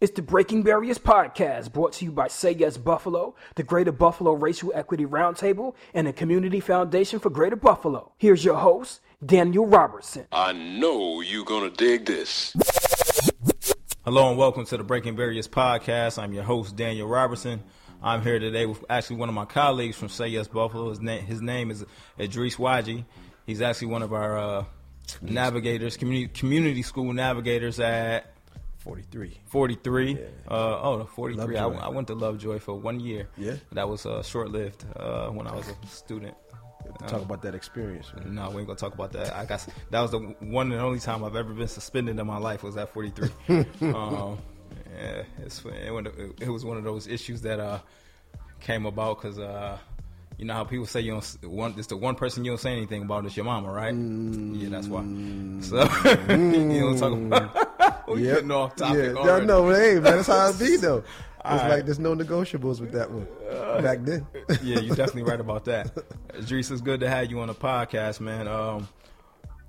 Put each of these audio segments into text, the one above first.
It's the Breaking Barriers podcast brought to you by Say Yes Buffalo, the Greater Buffalo Racial Equity Roundtable, and the Community Foundation for Greater Buffalo. Here's your host, Daniel Robertson. I know you're gonna dig this. Hello and welcome to the Breaking Barriers podcast. I'm your host, Daniel Robertson. I'm here today with actually one of my colleagues from Say Yes Buffalo. His, na- his name is Edreys Wajed. He's actually one of our uh, navigators, community, community school navigators at 43. 43. Uh, oh, the 43. I, I went to Lovejoy for one year. Yeah? That was uh, short lived uh, when I was a student. Talk about that experience. man. No, we ain't gonna talk about that. I guess that was the one and only time I've ever been suspended in my life was at 43. um, yeah, it's, it, it was one of those issues that uh, came about because uh, you know how people say you don't one. It's the one person you don't say anything about is your mama, right? yeah, that's why. So you don't talk about. we Yep. getting off topic. Yeah, no, already. no, hey, man, that's how it be, though. It's Alright. like there's no negotiables with that one back then. yeah, you're definitely right about that. Edreys, it's good to have you on the podcast, man. Um,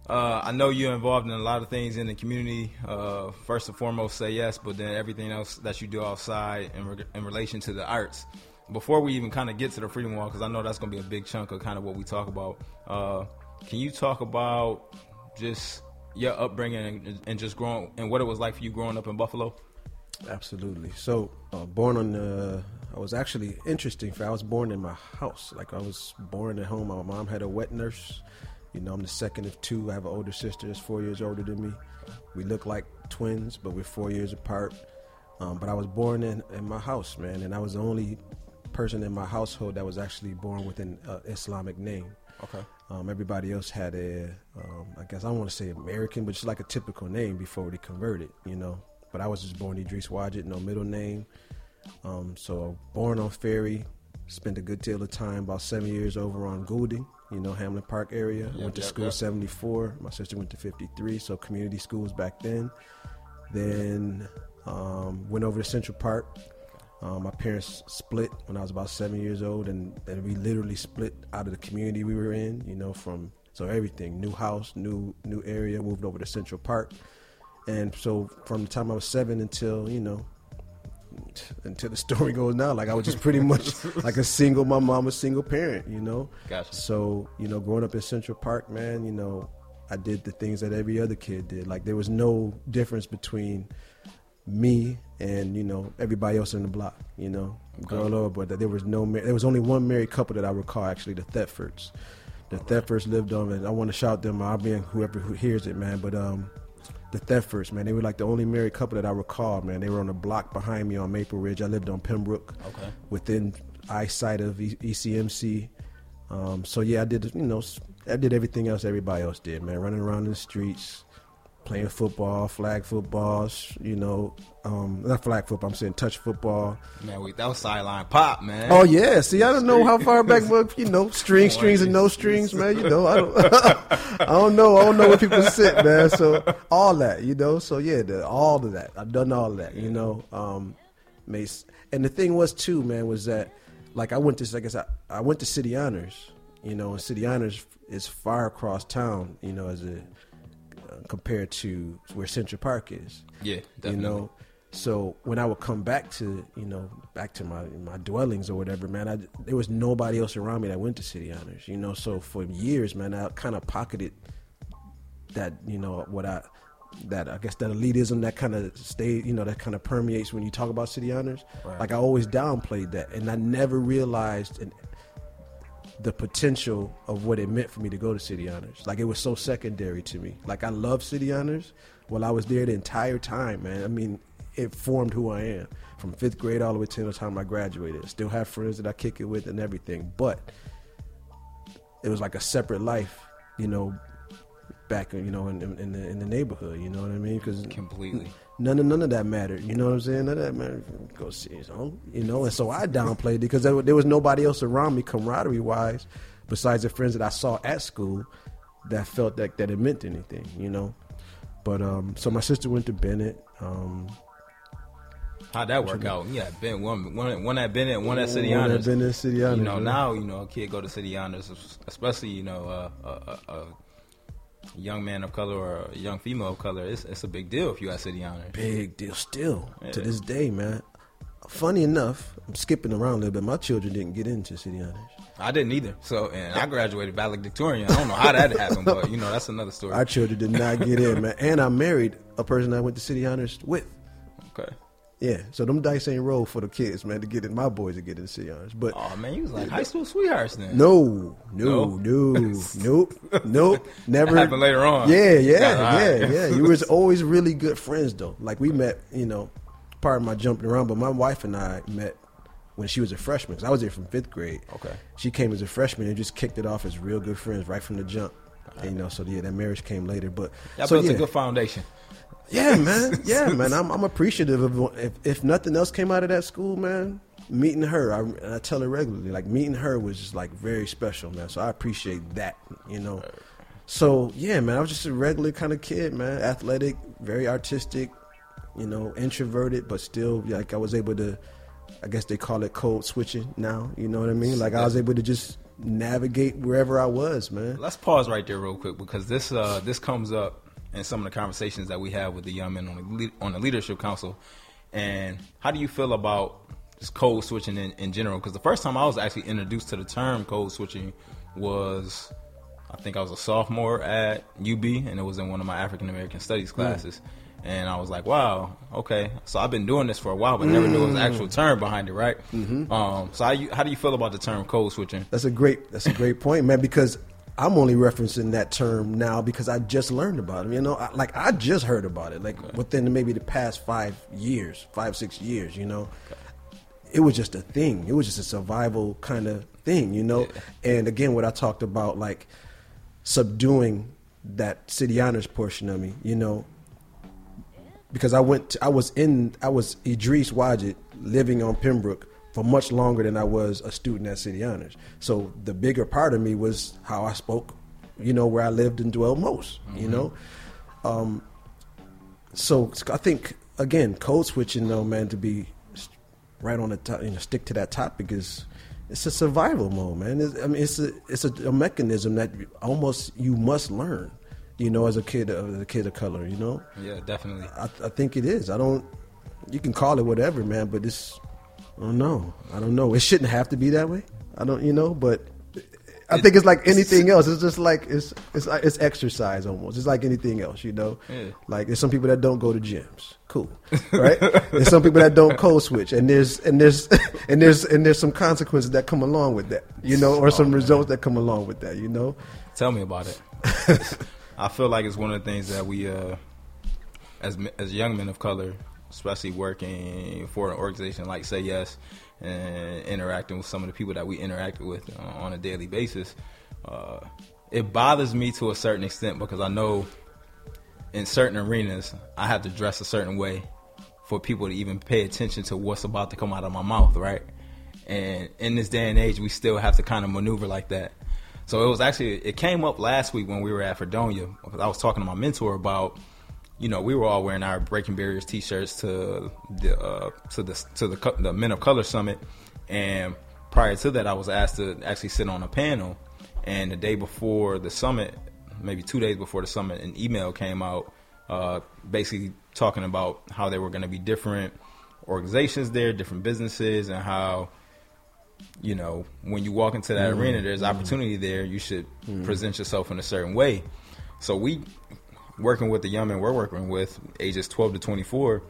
uh, I know you're involved in a lot of things in the community. Uh, first and foremost, say yes, but then everything else that you do outside in, re- in relation to the arts. Before we even kind of get to the Freedom Wall, because I know that's going to be a big chunk of kind of what we talk about. Uh, can you talk about just your upbringing and, and just growing and what it was like for you growing up in Buffalo? Absolutely. So, uh, born on the, I was actually interesting. For I was born in my house. Like I was born at home. My mom had a wet nurse. You know, I'm the second of two. I have an older sister that's four years older than me. We look like twins, but we're four years apart. Um, but I was born in, in my house, man, and I was the only person in my household that was actually born with an uh, Islamic name. Okay. Um, everybody else had a, um, I guess I don't want to say American, but just like a typical name before they converted, you know. But I was just born Edreys Wajed, no middle name. Um, so born on Ferry, spent a good deal of time, about seven years over on Goulding, you know, Hamlin Park area. Went to school yep. 74. My sister went to 53, so community schools back then. Then um, went over to Central Park. Um, my parents split when I was about seven years old, and, and we literally split out of the community we were in. You know, from so everything, new house, new new area, moved over to Central Park, and so from the time I was seven until you know until the story goes now, like I was just pretty much like a single, my mom a single parent. You know, Gotcha. so, you know, growing up in Central Park, man, you know, I did the things that every other kid did. Like there was no difference between me and, you know, everybody else in the block, you know, girl or boy. That there was no there was only one married couple that I recall actually, the Thetfords. The Thetfords lived on and I want to shout them out being whoever who hears it, man, but um the Thetfords, man, they were like the only married couple that I recall, man. They were on the block behind me on Maple Ridge. I lived on Pembroke Okay. within eyesight of E- ECMC. Um, so yeah, I did you know I did everything else everybody else did, man. Running around in the streets, playing football, flag football, you know, um, not flag football. I'm saying touch football. Man, we, that was sideline pop, man. Oh yeah, see, I don't know how far back, but you know, strings, strings, and no strings, man. You know, I don't, I don't know, I don't know where people sit, man. So all that, you know, so yeah, the, all of that, I've done all of that, you know. Um, Mace, and the thing was too, man, was that like I went to, I guess I, I went to City Honors, you know, and City Honors is far across town, you know, as a compared to where Central Park is. Yeah, you know? so when i would come back to you know back to my my dwellings or whatever man I, there was nobody else around me that went to city honors you know? So for years man i kind of pocketed that you know what i that i guess that elitism that kind of stayed you know that kind of permeates when you talk about city honors. Right. like i always downplayed that and i never realized and the potential of what it meant for me to go to City Honors. Like it was so secondary to me. Like I love City Honors. While I was there the entire time, man. I mean, it formed who I am from fifth grade all the way to the time I graduated. Still have friends that I kick it with and everything, but it was like a separate life, you know, back you know in, in, in the in the neighborhood. You know what I mean? Because Completely. None of none of that mattered. You know what I'm saying? None of that mattered. Go see his own, you know. And so I downplayed it because there, there was nobody else around me, camaraderie wise, besides the friends that I saw at school, that felt that that it meant anything. You know. But um, so my sister went to Bennett. Um, How'd that work out? Yeah, Ben one one one at Bennett, one at City one at Honors. Bennett, City Honors, You know yeah. now you know a kid go to City Honors, especially you know uh, uh, uh, uh, a young man of color or a young female of color, it's, it's a big deal if you got city honors. Big deal still to this day, man. Funny enough, I'm skipping around a little bit. My children didn't get into city honors. I didn't either. So, and I graduated valedictorian. I don't know how that happened, but you know that's another story. Our children did not get in, man. And I married a person I went to city honors with. okay. Yeah, so them dice ain't roll for the kids, man, to get in. My boys to get in city honors, but Oh man, you was like high school sweethearts then. no, no, No? no, nope, nope, never. That happened later on. Yeah, yeah, Yeah, yeah, You was always really good friends though. Like we met, you know, part of my jumping around, but my wife and I met when she was a freshman because I was there from fifth grade. Okay. She came as a freshman and just kicked it off as real good friends right from the jump. And, you know, so yeah, that marriage came later, but Y'all so built yeah, a good foundation. Yeah, man, yeah, man. I'm I'm appreciative of if if nothing else came out of that school, man. Meeting her, I, I tell her regularly, like meeting her was just like very special, man. So I appreciate that, you know. So yeah, man, I was just a regular kind of kid, man. Athletic, very artistic, you know, introverted, but still like I was able to. I guess they call it code switching now. You know what I mean? Like I was able to just navigate wherever I was, man. Let's pause right there real quick because this uh, this comes up in some of the conversations that we have with the young men on the on the leadership council. And how do you feel about just code switching in, in general? Because the first time I was actually introduced to the term code switching was, I think I was a sophomore at UB, and it was in one of my African American studies hmm. classes. And I was like, wow, okay. So I've been doing this for a while, but never knew it was an actual hmm. term behind it, right? Mm-hmm. Um, so how, you, how do you feel about the term code switching? That's a great. That's a great point, man. Because I'm only referencing that term now because I just learned about it. You know, I, like I just heard about it, like within maybe the past five years, five six years. You know, it was just a thing. It was just a survival kind of thing. You know, and again, what I talked about, like subduing that city honors portion of me. You know, because I went, to, I was in, I was Edreys Wajed living on Pembroke for much longer than I was a student at City Honors. So the bigger part of me was how I spoke, you know, where I lived and dwelled most, you know. Um, so I think again, code switching though, man, to be right on the top, you know, stick to that topic is it's a survival mode, man. It's, I mean, it's a it's a, a mechanism that almost you must learn, you know, as a kid, as a kid of color, you know. Yeah, definitely. I, I think it is. I don't. You can call it whatever, man, but it's. I don't know. I don't know. It shouldn't have to be that way. I don't, you know, but I think it's like anything else. It's just like it's it's it's exercise almost. It's like anything else, you know. Yeah. Like there's some people that don't go to gyms. Cool, right? there's some people that don't code switch, and there's and there's and there's and there's some consequences that come along with that, you know, or some results that come along with that, you know. Tell me about it. I feel like it's one of the things that we, uh, as as young men of color, especially working for an organization like Say Yes and interacting with some of the people that we interacted with uh, on a daily basis, uh, it bothers me to a certain extent because I know in certain arenas I have to dress a certain way for people to even pay attention to what's about to come out of my mouth, right? And in this day and age, we still have to kind of maneuver like that. So it was actually it came up last week when we were at Fredonia because I was talking to my mentor about, you know, we were all wearing our Breaking Barriers T-shirts to the uh, to the to the the Men of Color Summit, and prior to that, I was asked to actually sit on a panel, and the day before the summit, maybe two days before the summit, an email came out, uh, basically talking about how there were going to be different organizations there, different businesses, and how you know, when you walk into that arena, there's opportunity there. You should present yourself in a certain way. So we, working with the young men we're working with, ages 12 to 24,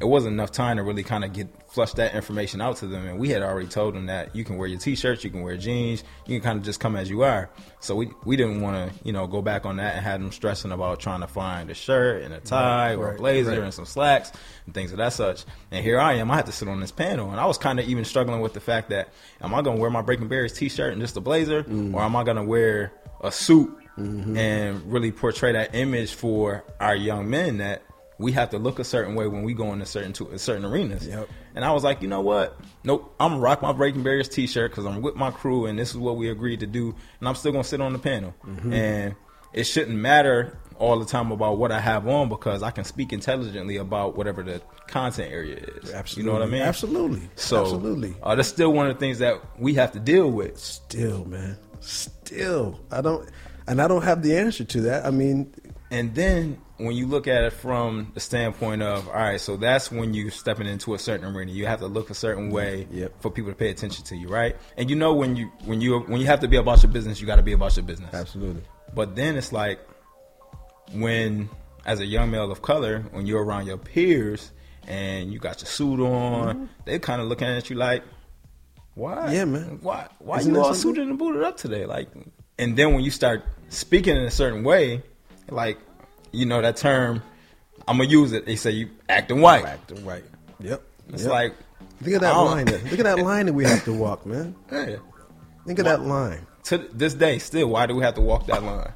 it wasn't enough time to really kind of get flush that information out to them. And we had already told them that you can wear your t-shirts, you can wear jeans, you can kind of just come as you are. So we we didn't want to you know go back on that and have them stressing about trying to find a shirt and a tie or a blazer right. and some slacks and things of that such. And here I am, I had to sit on this panel, and I was kind of even struggling with the fact that am I going to wear my Breaking Barriers t-shirt and just a blazer, Mm. or am I going to wear a suit Mm-hmm. and really portray that image for our young men that we have to look a certain way when we go into certain to certain arenas. Yep. And I was like, you know what? Nope, I'm gonna rock my Breaking Barriers t-shirt because I'm with my crew, and this is what we agreed to do, and I'm still gonna sit on the panel. Mm-hmm. And it shouldn't matter all the time about what I have on because I can speak intelligently about whatever the content area is. Absolutely, You know what I mean? Absolutely, So, absolutely. uh, that's still one of the things that we have to deal with. Still, man. Still, I don't. And I don't have the answer to that. I mean, And then when you look at it from the standpoint of, all right, so that's when you're stepping into a certain arena. You have to look a certain way Yep. for people to pay attention to you, right? And you know when you when you when you have to be about your business, you got to be about your business. absolutely. But then it's like when, as a young male of color, when you're around your peers and you got your suit on, they're kind of looking at you like, why? Mm-hmm. Yeah, man. Why? Why Isn't you all something? suited and booted up today? Like, and then when you start speaking in a certain way, like, you know that term, I'm gonna use it. They say you acting white. Acting white. Yep. It's Yep. like, Look at that line. That, look at that line that we have to walk, man. yeah. Think of that line. To this day, still, why do we have to walk that line?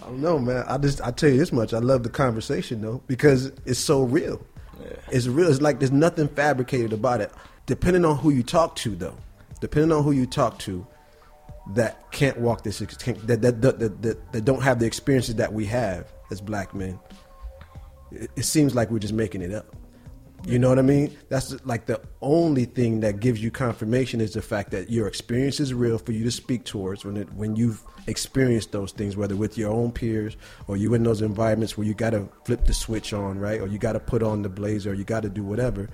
I don't know, man. I just I tell you this much. I love the conversation though because it's so real. Yeah. It's real. It's like there's nothing fabricated about it. Depending on who you talk to, though, depending on who you talk to, that can't walk this can't, that, that, that, that, that don't have the experiences that we have as black men. It, it seems like we're just making it up. You know what I mean? That's like the only thing that gives you confirmation is the fact that your experience is real for you to speak towards when it, when you've experienced those things, whether with your own peers or you in those environments where you got to flip the switch on, right? Or you got to put on the blazer, or you got to do whatever.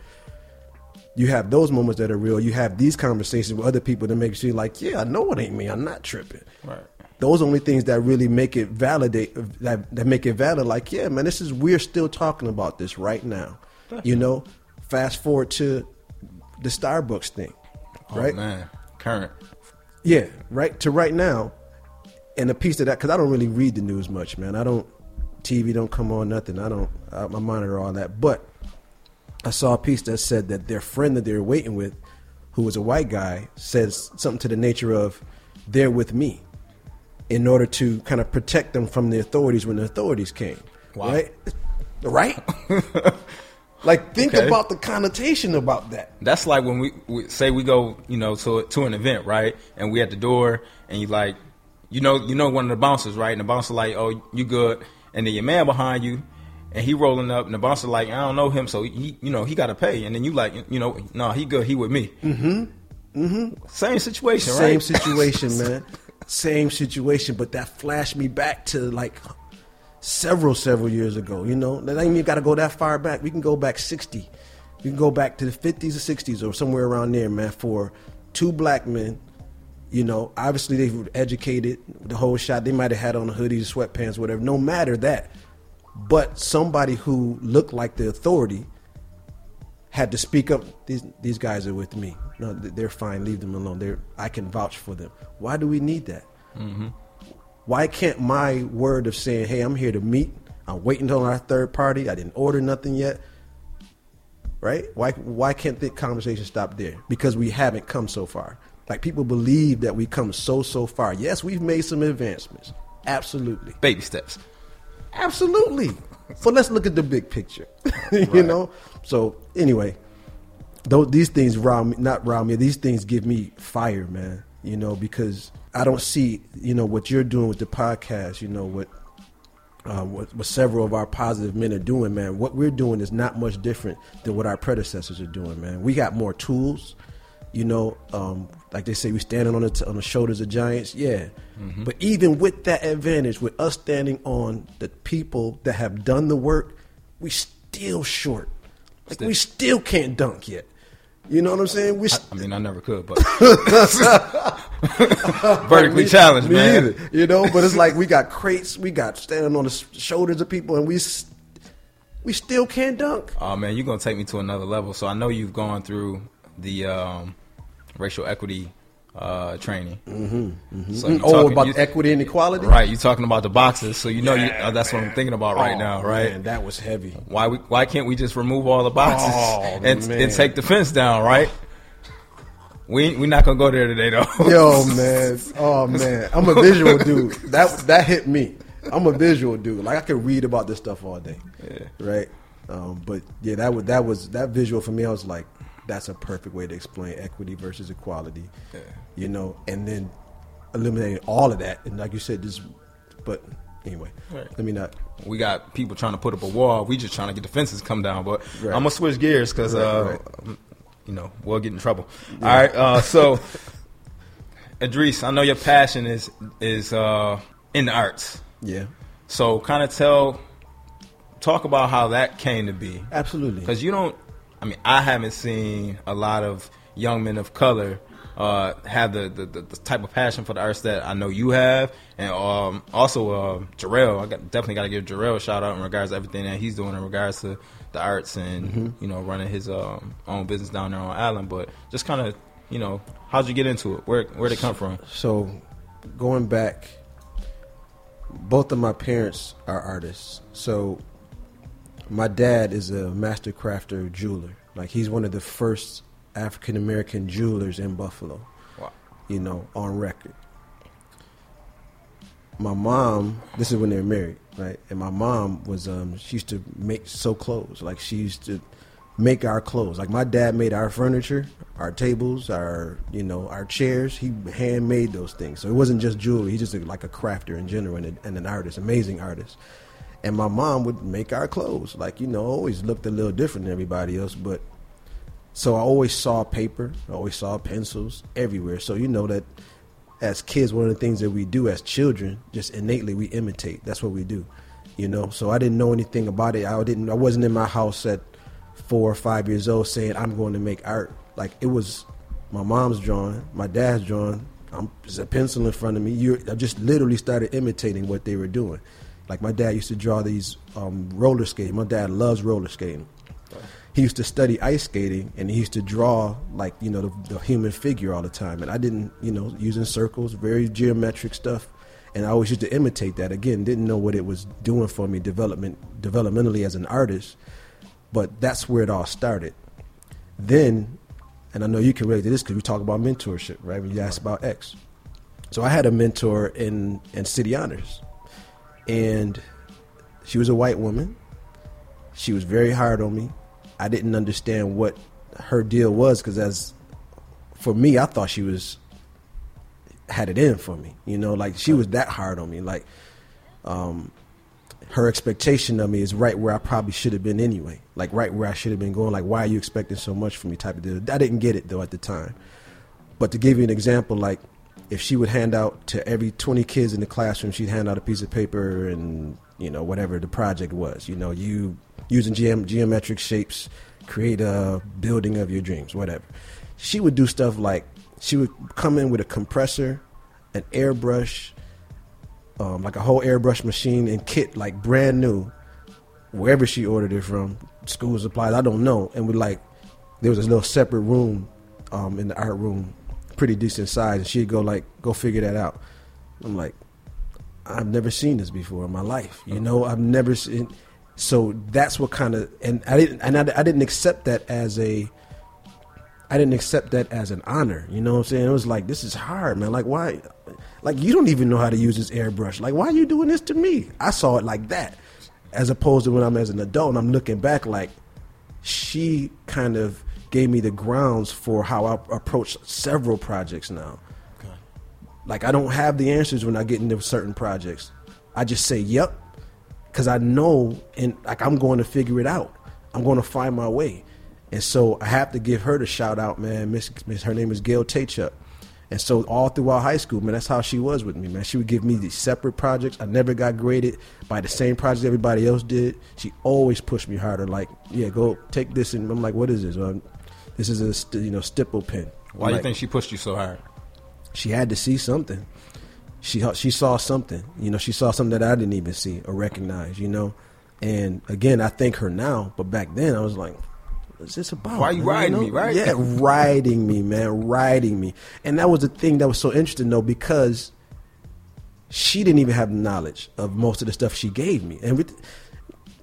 You have those moments that are real. You have these conversations with other people that make you like, yeah, I know it ain't me. I'm not tripping. Right. Those only things that really make it validate that that make it valid. Like, yeah, man, this is we're still talking about this right now. You know, fast forward to the Starbucks thing, Oh, right? man, current. Yeah, right to right now, and a piece of that because I don't really read the news much, man. I don't TV don't come on nothing. I don't I, I monitor all that, but I saw a piece that said that their friend that they were waiting with, who was a white guy, says something to the nature of, "They're with me," in order to kind of protect them from the authorities when the authorities came. Wow. Right, right. like think Okay. about the connotation about that. That's like when we, we say we go, you know, to to an event, right? And we at the door, and you like, you know, you know one of the bouncers, right? And the bouncer like, oh, you good? And then your man behind you, and he rolling up, and the bouncer like, I don't know him, so he, you know, he got to pay. And then you like, you know, no, he good, he with me. Mm-hmm. Mm-hmm. Same situation, Same right? situation, man. Same situation, but that flashed me back to like several, several years ago. You know, that ain't even got to go that far back. We can go back sixty. We can go back to the fifties or sixties or somewhere around there, man. For two black men, you know, obviously they were educated. The whole shot, they might have had on a hoodie, sweatpants, whatever. No matter that, but somebody who looked like the authority had to speak up. These these guys are with me. No, they're fine. Leave them alone. They're I can vouch for them. Why do we need that? Mm-hmm. Why can't my word of saying, "Hey, I'm here to meet. I'm waiting on our third party. I didn't order nothing yet." Right? Why why can't the conversation stop there? Because we haven't come so far. Like people believe that we come so so far. Yes, we've made some advancements. Absolutely. Baby steps. Absolutely. But let's look at the big picture. you know? So anyway, though these things rile me not rile me, these things give me fire, man. You know, because I don't see, you know, what you're doing with the podcast, you know, what uh, what, what several of our positive men are doing, man. What we're doing is not much different than what our predecessors are doing, man. We got more tools, you know. Um, like they say, we standing on the t- on the shoulders of giants, yeah. But even with that advantage, with us standing on the people that have done the work, we still short. Like we still can't dunk yet. You know what I'm saying? We I, I mean, I never could, but vertically challenged, me man. either, you know, but it's like we got crates, we got standing on the shoulders of people, and we s- we still can't dunk. Oh man, you're gonna take me to another level. So I know you've gone through the um, racial equity uh, training. Mm-hmm, So you oh, talking- about you- equity and equality, right? You're talking about the boxes? So you know you, uh, that's what I'm thinking about right Oh, now, right? Man, that was heavy. Why we, why can't we just remove all the boxes Oh, and, and take the fence down, right? We we not gonna go there today though. Yo, man. Oh man, I'm a visual dude. That that hit me. I'm a visual dude. Like I could read about this stuff all day. Yeah. Right. Um, but yeah, that was that was that visual for me. I was like, that's a perfect way to explain equity versus equality. Yeah. You know, and then eliminating all of that, and like you said, this. But anyway, Right. let me not. we got people trying to put up a wall. We just trying to get the fences come down. But Right. I'm gonna switch gears because Right, uh, you know we'll get in trouble. All right. Uh, so, Edreys, I know your passion is is uh, in the arts. Yeah, So kind of tell, talk about how that came to be. absolutely. Because you don't, I mean, I haven't seen a lot of young men of color uh, have the, the, the, type of passion for the arts that I know you have. And um, also, uh, Jarrell, I got, definitely got to give Jarrell a shout out in regards to everything that he's doing in regards to the arts and, you know, running his um, own business down there on Island. But just kind of, you know, how'd you get into it? Where, where'd it come from? So, going back, both of my parents are artists. So, my dad is a master crafter jeweler. Like he's one of the first African American jewelers in Buffalo. Wow. You know, on record. My mom, this is when they were married, right? And my mom was um she used to make sew clothes. Like she used to make our clothes. Like my dad made our furniture, our tables, our you know, our chairs. He handmade those things. So it wasn't just jewelry. He's just a, like a crafter in general and, a, and an artist, amazing artist. And my mom would make our clothes. Like, you know, always looked a little different than everybody else, but so I always saw paper, I always saw pencils everywhere. So you know that as kids, one of the things that we do as children, just innately we imitate. That's what we do, you know. So I didn't know anything about it. I didn't. I wasn't in my house at four or five years old saying I'm going to make art. Like it was my mom's drawing, my dad's drawing. I'm there's a pencil in front of me. You, I just literally started imitating what they were doing. Like my dad used to draw these um, roller skating. My dad loves roller skating. He used to study ice skating and he used to draw like you know the, the human figure all the time. And i didn't you know using circles very geometric stuff. And i always used to imitate that. Again didn't know what it was doing for me development developmentally as an artist but that's where it all started. Then and i know you can relate to this because we talk about mentorship right? When you ask about x. So i had a mentor in in city honors and she was a white woman she was very hard on me I didn't understand what her deal was because as for me, I thought she was had it in for me. You know, like she was that hard on me. Like, um, her expectation of me is right where I probably should have been anyway. Like right where I should have been going. Like, why are you expecting so much from me? Type of deal. I didn't get it though at the time. But to give you an example, like if she would hand out to every 20 kids in the classroom, she'd hand out a piece of paper and you know whatever the project was. You know, you using geom- geometric shapes, create a building of your dreams, whatever. She would do stuff like she would come in with a compressor, an airbrush, um, like a whole airbrush machine and kit, like brand new, wherever she ordered it from, school supplies, I don't know. And we like, there was a little separate room um, in the art room, pretty decent size, and she'd go like, go figure that out. I'm like, I've never seen this before in my life. You know, I've never seen. So that's what kind of, and I didn't, and I, I didn't accept that as a, I didn't accept that as an honor. You know what I'm saying? It was like, this is hard, man. Like, why? Like, you don't even know how to use this airbrush. Like, why are you doing this to me? I saw it like that, as opposed to when I'm as an adult and I'm looking back, like, she kind of gave me the grounds for how I approach several projects now. Like, I don't have the answers when I get into certain projects. I just say, yep, because I know, and like, I'm going to figure it out. I'm going to find my way. And so I have to give her the shout out, man. Miss, Miss her name is Gail Taychuk. And so all throughout high school, man, that's how she was with me, man. She would give me these separate projects. I never got graded by the same project everybody else did. She always pushed me harder. Like, yeah, go take this, and I'm like, what is this? Well, this is a you know stipple pin. Why do you think she pushed you so hard? she had to see something. She she saw something. You know, she saw something that I didn't even see or recognize. You know, and again, I thank her now. But back then, I was like, "What's this about? Why you man?" riding know? me, right? Yeah, riding me, man, riding me. And that was the thing that was so interesting, though, because she didn't even have knowledge of most of the stuff she gave me, and with,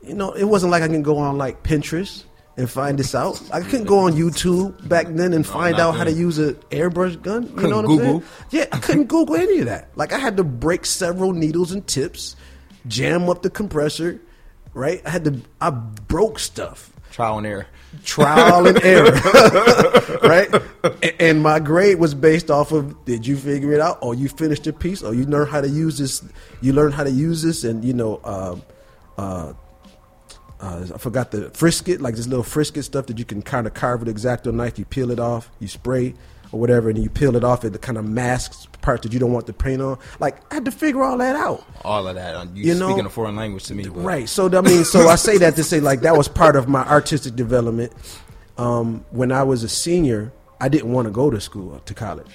you know, it wasn't like I can go on like Pinterest and find this out. I couldn't go on YouTube back then and find out how to use an airbrush gun. You Couldn't know what Google. I'm saying? Yeah, I couldn't Google any of that. Like I had to break several needles and tips, jam up the compressor, right? I had to I broke stuff. Trial and error. Trial and error. right? And my grade was based off of did you figure it out? Or you finished your piece? Or you learn how to use this you learn how to use this and you know uh, uh, uh, I forgot the frisket, like this little frisket stuff that you can kind of carve with an exacto knife. You peel it off, you spray. or whatever, and you peel it off, it kind of masks parts that you don't want to paint on. Like I had to figure all that out. All of that. You, You you know- speaking a foreign language to me. but- Right. So I mean, so I say that to say like that was part of my artistic development. Um, when I was a senior, I didn't want to go to school to college.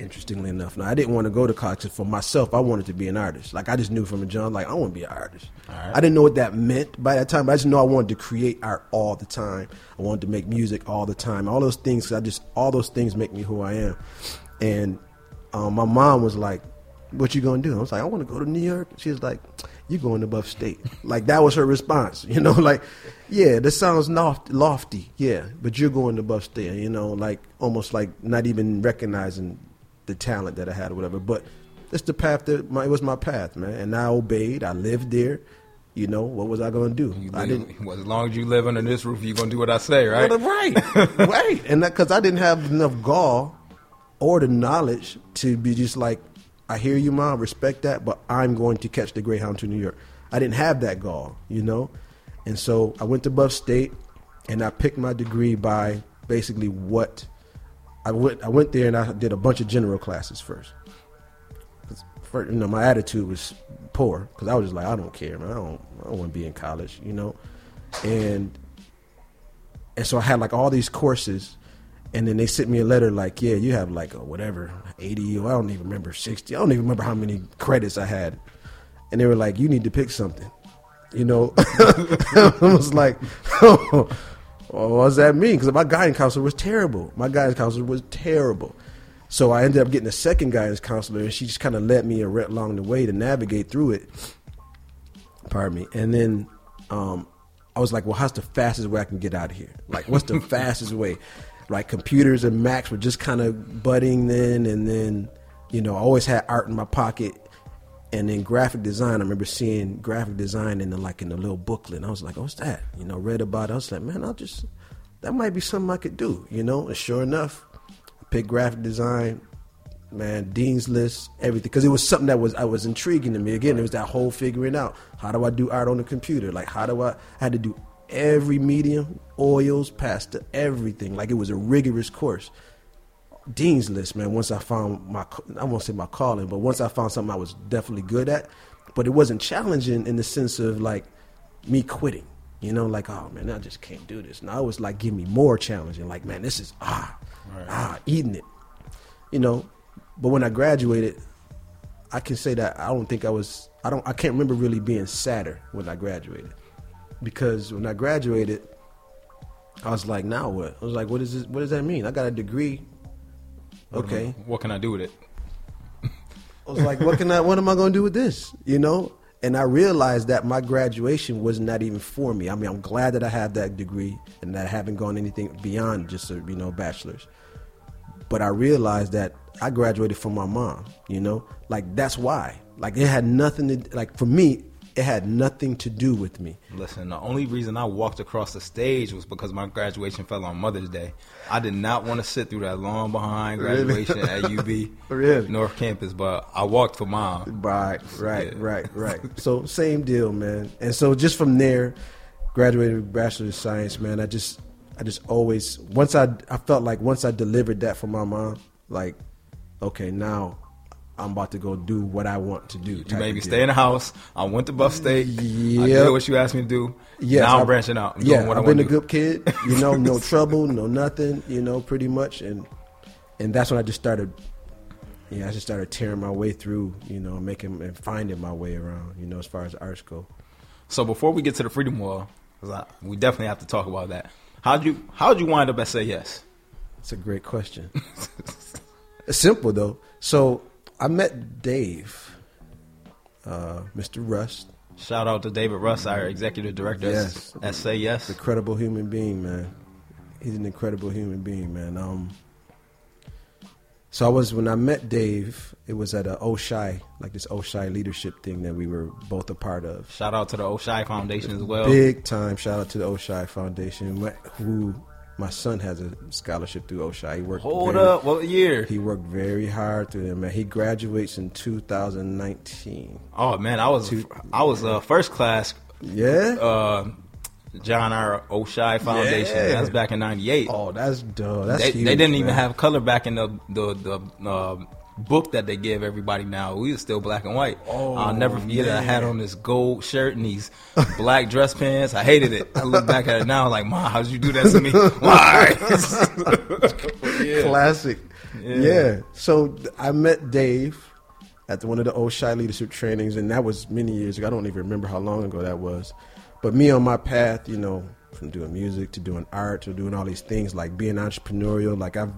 Interestingly enough, now I didn't want to go to college for myself. I wanted to be an artist. Like I just knew from a jump, like I want to be an artist. right. I didn't know what that meant by that time, but I just know I wanted to create art all the time. I wanted to make music all the time. All those things, 'cause I just all those things make me who I am. And um, my mom was like, "What you gonna do?" I was like, "I want to go to New York." She was like, "You going to Buff state?" Like that was her response. You know, like, yeah, this sounds loft- lofty, yeah, but you're going to Buff state. You know, like almost like not even recognizing the talent that I had or whatever. But it's the path that my, it was my path, man. And I obeyed. I lived there. You know, what was I gonna do? You I didn't. well, as long as you live under this roof, you're gonna do what I say, right? Well, right, right, and because I didn't have enough gall or the knowledge to be just like, I hear you, mom, respect that, but I'm going to catch the Greyhound to New York. I didn't have that gall, you know, and so I went to Buff State, and I picked my degree by basically what I went. I went there and I did a bunch of general classes first. For, you know, my attitude was poor because I was just like, I don't care, man. I don't, I don't want to be in college, you know, and and so I had like all these courses, and then they sent me a letter like, yeah, you have like a whatever, 80 or I don't even remember 60. I don't even remember how many credits I had. And they were like, you need to pick something. You know, I was like, oh, what does that mean? Because my guidance counselor was terrible. My guidance counselor was terrible. So I ended up getting a second guidance counselor, and she just kind of led me along the way to navigate through it. Pardon me. And then um, I was like, well, how's the fastest way I can get out of here? Like, what's the fastest way? Like, computers and Macs were just kind of budding then. And then, you know, I always had art in my pocket. And then graphic design, I remember seeing graphic design in the, like in the little booklet. And I was like, what's that? You know, read about it. I was like, man, I'll just, that might be something I could do, you know? And sure enough, I picked graphic design, man, dean's list, everything, because it was something that was I was intriguing to me. Again, it was that whole figuring out how do I do art on the computer? Like how do I? I had to do every medium, oils, pasta, everything. Like it was a rigorous course. Dean's list, man. Once I found my, I won't say my calling, but once I found something I was definitely good at, but it wasn't challenging in the sense of like me quitting. You know, like oh man, I just can't do this. Now it was like give me more challenging. Like man, this is ah ah eating it. You know, but when I graduated, I can say that I don't think I was. I don't. I can't remember really being sadder when I graduated, because when I graduated, I was like, now what? I was like, what is this? What does that mean? I got a degree. What am I- Okay. what can I do with it? I was like, what can I? What am I going to do with this? You know. And I realized that my graduation was not even for me. I mean, I'm glad that I have that degree and that I haven't gone anything beyond just a you know bachelor's. But I realized that I graduated from my mom. You know, like that's why. Like it had nothing to like for me. It had nothing to do with me. Listen, the only reason I walked across the stage was because my graduation fell on Mother's Day. I did not want to sit through that long behind Really? graduation at UB Really? North Campus, but I walked for mom. Right, right, Yeah. right, right. So same deal, man. And so just from there, graduated with bachelor of science, man. I just, I just always once I, I felt like once I delivered that for my mom, like, okay, now I'm about to go do what I want to do. You made me stay in the house. I went to Buff State. Yeah, I did what you asked me to do. Yeah, now I'm branching out. I'm yeah, doing what I I've been a good kid. You know, no trouble, no nothing. You know, pretty much, and and that's when I just started. Yeah, I just started tearing my way through. You know, making and finding my way around. You know, as far as arts go. So before we get to the Freedom Wall, I, we definitely have to talk about that. How'd you How'd you wind up at Say Yes? It's a great question. it's simple though. So I met Dave, uh, Mr. Rust, Shout out to David Rust, our executive director Yes. at Say Yes. incredible human being, man. He's an incredible human being, man. Um, so I was when I met Dave. It was at a Oishei, like this Oishei leadership thing that we were both a part of. Shout out to the Oishei Foundation as well. Big time shout out to the Oishei Foundation, who my son has a scholarship through Oishei. He worked. Hold very- up, what year? He worked very hard through them, man. He graduates in 2019. Oh man, I was I was uh, first class Yeah. uh, John R. Oishei Foundation. Yeah. That's back in '98. Oh, that's dope. That's they, huge, they didn't even have color back in the the, the uh, book that they give everybody now. We was still black and white. Oh, I'll never forget it. I had on this gold shirt and these black dress pants. I hated it. I look back at it now like, Ma, how'd you do that to me? Why? yeah. classic. Yeah. Yeah. So I met Dave at the, one of the Oishei leadership trainings, and that was many years ago. I don't even remember how long ago that was. But me on my path, you know, from doing music to doing art to doing all these things, like being entrepreneurial, like I've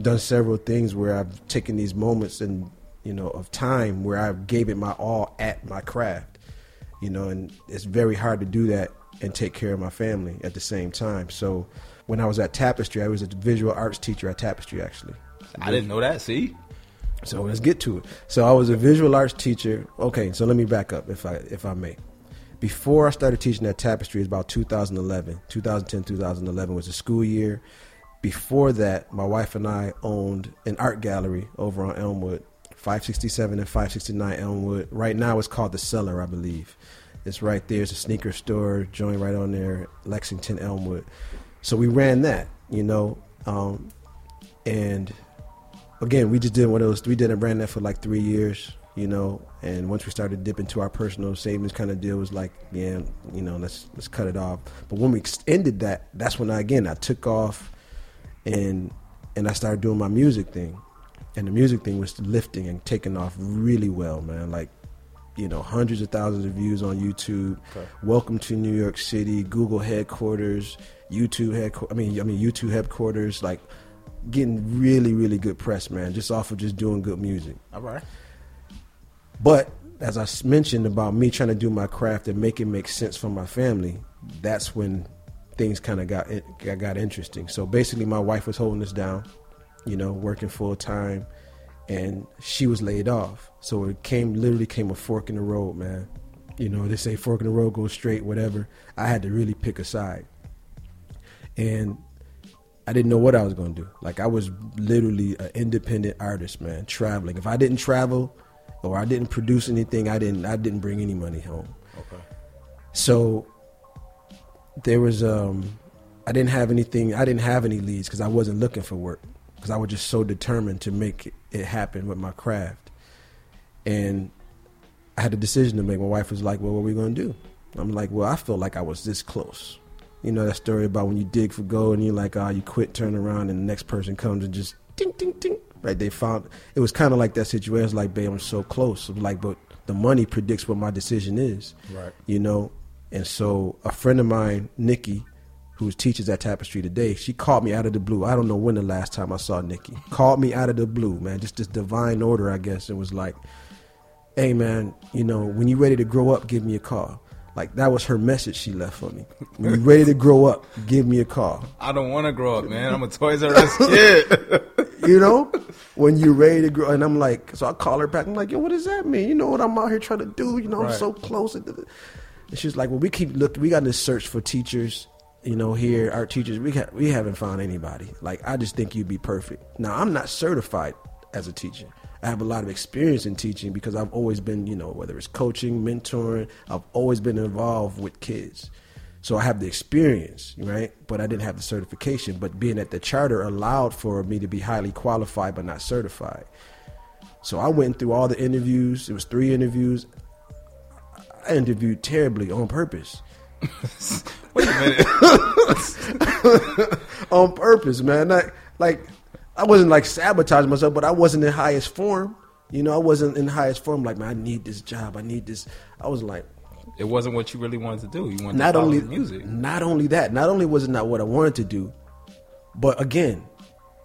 done several things where I've taken these moments and you know of time where I've gave it my all at my craft, you know, and it's very hard to do that and take care of my family at the same time. So when I was at Tapestry, I was a visual arts teacher at Tapestry actually. I didn't know that. See, So let's get to it. So I was a visual arts teacher. Okay, so let me back up if I if I may. Before I started teaching at Tapestry, it was about 2011, 2010, 2011 was the school year. Before that, my wife and I owned an art gallery over on Elmwood, 567 and 569 Elmwood. Right now, it's called the Cellar, I believe. It's right there. It's a sneaker store, joint right on there, Lexington, Elmwood. So we ran that, you know, um, and again, we just did one of those. We did a brand that for like three years, you know. And once we started dipping into our personal savings kind of deal, it was like, yeah, you know, let's let's cut it off. But when we extended that, that's when I again I took off, and and I started doing my music thing, and the music thing was lifting and taking off really well, man. Like, you know, hundreds of thousands of views on YouTube. Welcome to New York City, Google headquarters, YouTube headquarters. I mean, I mean YouTube headquarters, like getting really, really good press, man, just off of just doing good music. all right. But as I mentioned about me trying to do my craft and make it make sense for my family, that's when things kind of got got- got interesting. So basically, my wife was holding us down, you know, working full time, and she was laid off. So it came literally came a fork in the road, man. You know, they say fork in the road goes straight, whatever. I had to really pick a side, and I didn't know what I was going to do. Like I was literally an independent artist, man, traveling. If I didn't travel or I didn't produce anything, I didn't I didn't bring any money home. Okay. So there was um I didn't have anything I didn't have any leads cuz I wasn't looking for work cuz I was just so determined to make it happen with my craft. And I had a decision to make. My wife was like, "Well, what are we going to do?" I'm like, "Well, I feel like I was this close." You know that story about when you dig for gold and you're like, "Ah, you quit, turn around, and the next person comes and just ding, ding, ding." Right? They found it was kind of like that situation. It's like, "Babe, I'm so close." I'm like, but the money predicts what my decision is. Right. You know, and so a friend of mine, Nikki, who teaches at Tapestry today, she called me out of the blue. I don't know when the last time I saw Nikki. Called me out of the blue, man. Just this divine order, I guess. It was like, hey, man, you know, when you're ready to grow up, give me a call. Like, that was her message she left for me. When you're ready to grow up, give me a call. I don't want to grow up, man. I'm a Toys R Us kid. You know, when you're ready to grow. And I'm like, so I call her back. I'm like, yo, what does that mean? You know what I'm out here trying to do? You know, I'm so close. And she's like, well, we keep look. We got this search for teachers. You know, here our teachers, we ha- we haven't found anybody. Like, I just think you'd be perfect. Now, I'm not certified as a teacher. I have a lot of experience in teaching because I've always been, you know, whether it's coaching, mentoring, I've always been involved with kids. So I have the experience, right? But I didn't have the certification. But being at the charter allowed for me to be highly qualified but not certified. So I went through all the interviews. It was three interviews. I interviewed terribly on purpose. Wait a minute. on purpose, man. Like, like I wasn't like sabotaging myself, but I wasn't in highest form. You know, I wasn't in highest form. Like, man, I need this job. I need this. I was like, It wasn't what you really wanted to do. You wanted not to only music. not only that, not only was it not what I wanted to do, but again,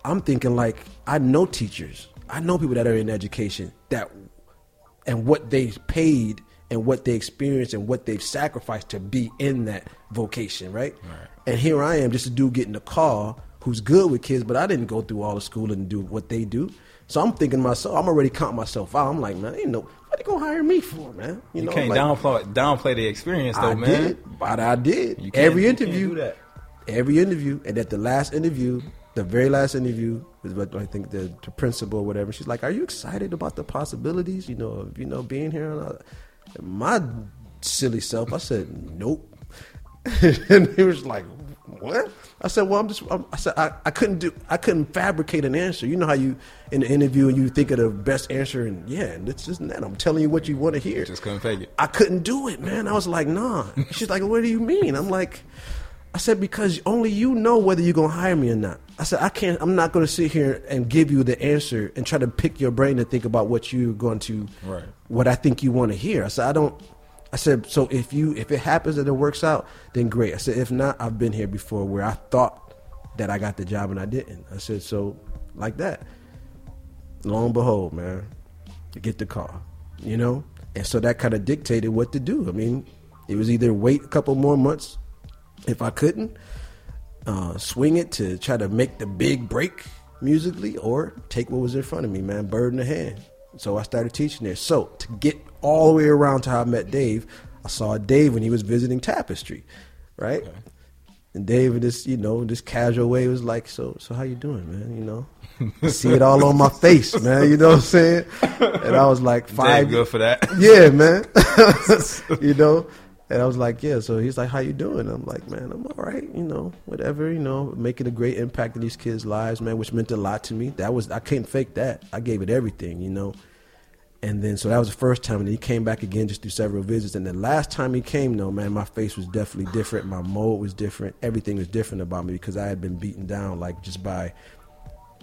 I'm thinking like I know teachers, I know people that are in education that, and what they paid and what they experienced and what they've sacrificed to be in that vocation, right? And here I am, just a dude getting a call who's good with kids, but I didn't go through all the school and do what they do. So I'm thinking to myself, I'm already counting myself out. I'm like, man, ain't no, what they gonna hire me for, man? You, know, can't like- downplay downplay the experience, though, I man. did, but I did. You Every you interview, every interview, and at the last interview, the very last interview was what I think the, the principal or whatever. She's like, "Are you excited about the possibilities? You know, of, you know, being here." And all that?" And my silly self, I said, "Nope." and he was like, "What?" I said, "Well, I'm just." I'm, I said, I, "I couldn't do. I couldn't fabricate an answer. You know how you in the interview and you think of the best answer, and yeah, and this isn't that. I'm telling you what you want to hear. Just couldn't fake it. I couldn't do it, man. I was like, nah. She's like, what do you mean? I'm like, I said because only you know whether you're gonna hire me or not. I said I can't. I'm not gonna sit here and give you the answer and try to pick your brain to think about what you're going to, Right. what I think you want to hear. I said I don't. I said so if you if it happens that it works out, then great. I said if not, I've been here before where I thought that I got the job and I didn't. I said so like that. Lo and behold, man, to get the car, you know, and so that kind of dictated what to do. I mean, it was either wait a couple more months if I couldn't uh, swing it to try to make the big break musically, or take what was in front of me, man, bird in the hand. So I started teaching there. So to get all the way around to how I met Dave, I saw Dave when he was visiting Tapestry, right? And Dave, in this you know, this casual way, was like, "So, so how you doing, man? You know, see it all on my face, man. You know what I'm saying?" And I was like, Dave five, good for that. yeah, man. you know, and I was like, yeah. So he's like, how you doing? I'm like, man, I'm all right. You know, whatever. You know, making a great impact in these kids' lives, man, which meant a lot to me. That was I can't fake that. I gave it everything, you know. And then so that was the first time, and he came back again just through several visits. And the last time he came, though, man, my face was definitely different. My mode was different. Everything was different about me because I had been beaten down, like just by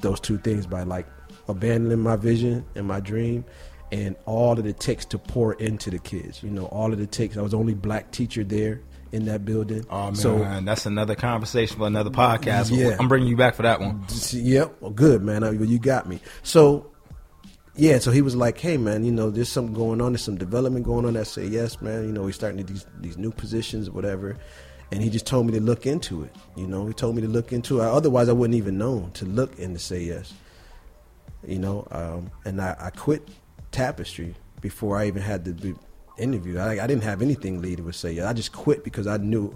those two things, by like abandoning my vision and my dream, and all that it takes to pour into the kids. You know, all that it takes. I was the only black teacher there in that building. Oh man, So that's another conversation for another podcast. Yeah. I'm bringing you back for that one. Yep. Well, good, man. I, you got me. So, yeah. So he was like, "Hey, man, you know, there's something going on. There's some development going on." I say, "Yes, man. You know, we're starting these these new positions, whatever." And he just told me to look into it. You know, he told me to look into it. Otherwise, I wouldn't even know to look and to say yes. You know, um, and I, I quit Tapestry before I even had the, interview. I, I didn't have anything leading with say. I just quit because I knew